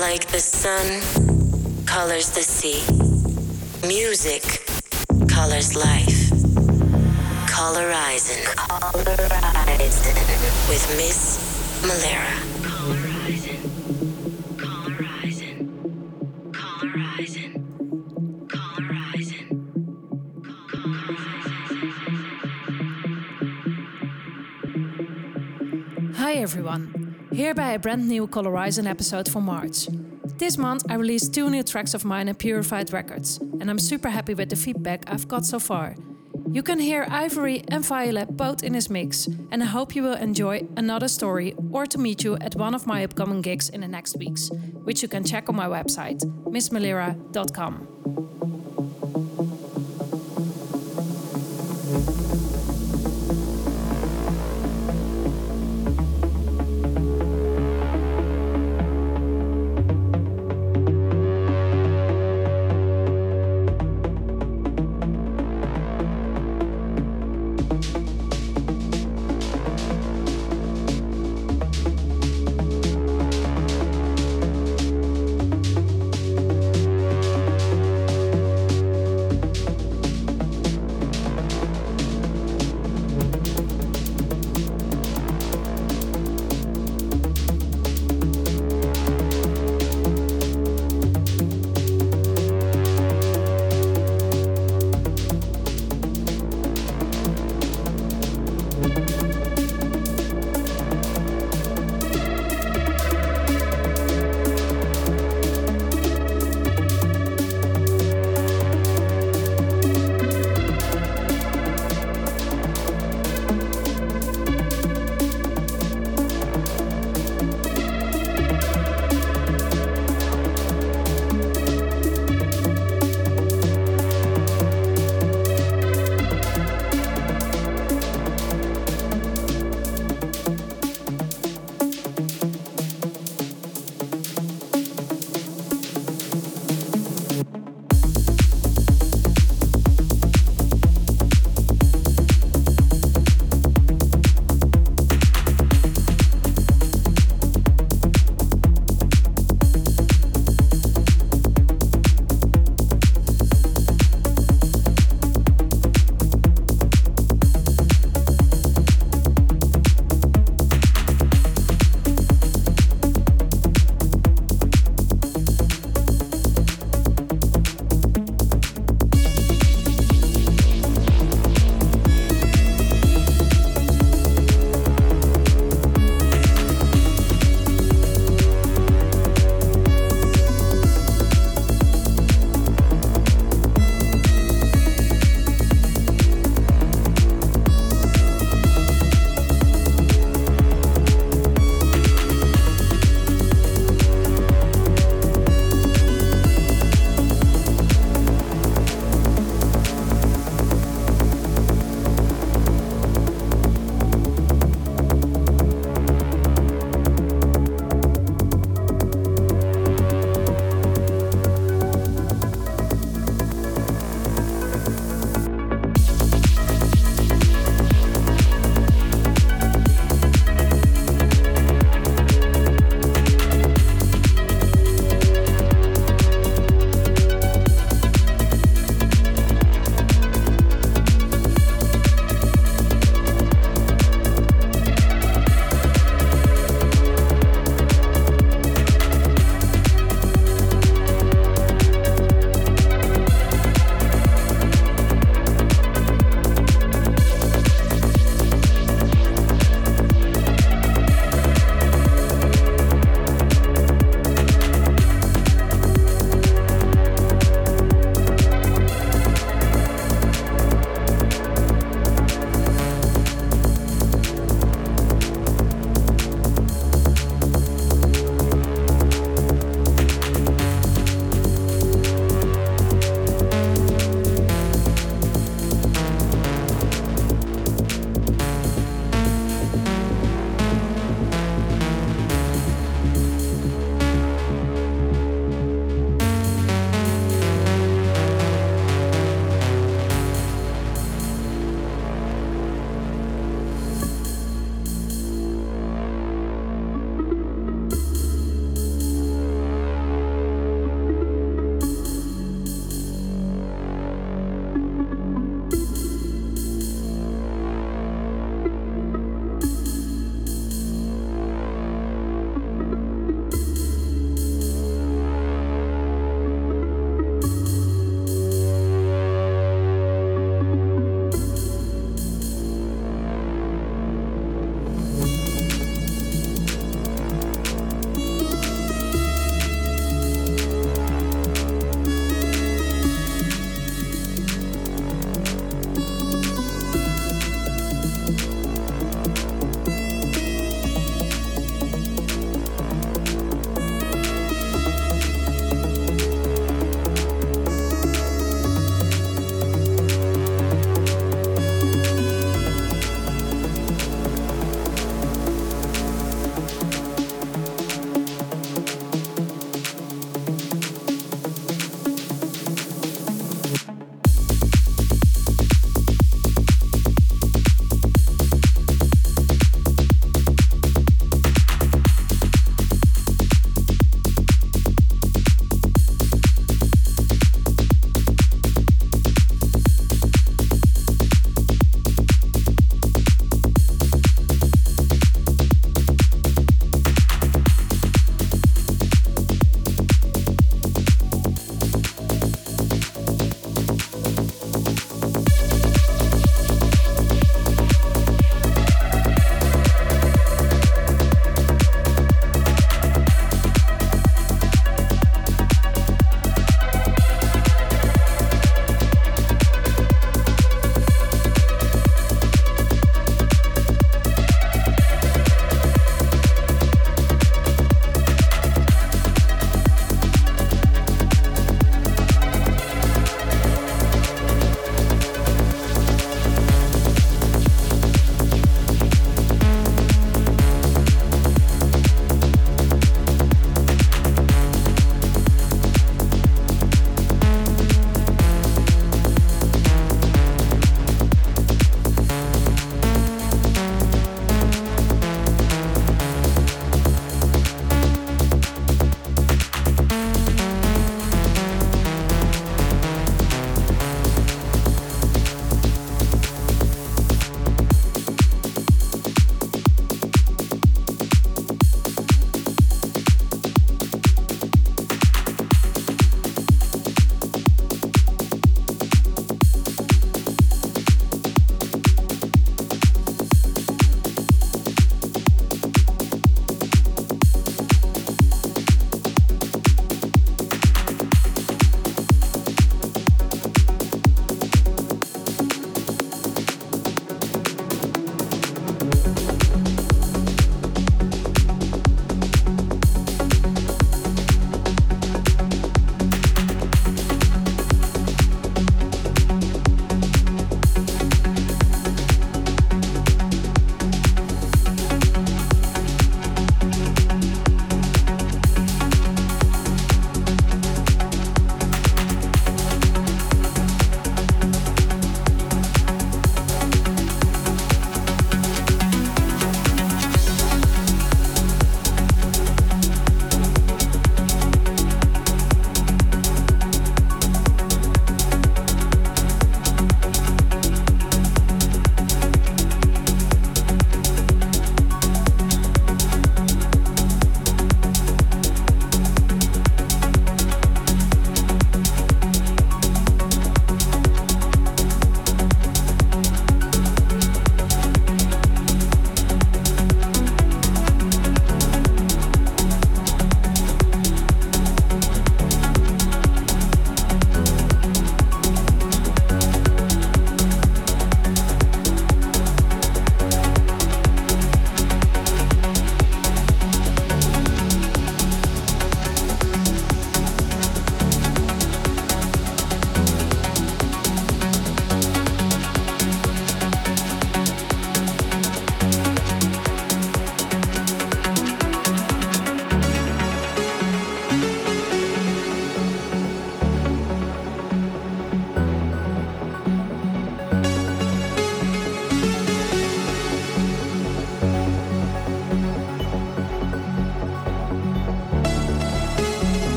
Like the sun colors the sea, music colors life. Colorizing. Colorizing. With Miss Melera. Colorizing. Colorizing. Colorizing. Colorizing. Hi everyone. Hereby a brand new Colorizing episode for March. This month I released two new tracks of mine at Purified Records, and I'm super happy with the feedback I've got so far. You can hear Ivory and Violet both in this mix, and I hope you will enjoy another story or to meet you at one of my upcoming gigs in the next weeks, which you can check on my website, missmelera.com.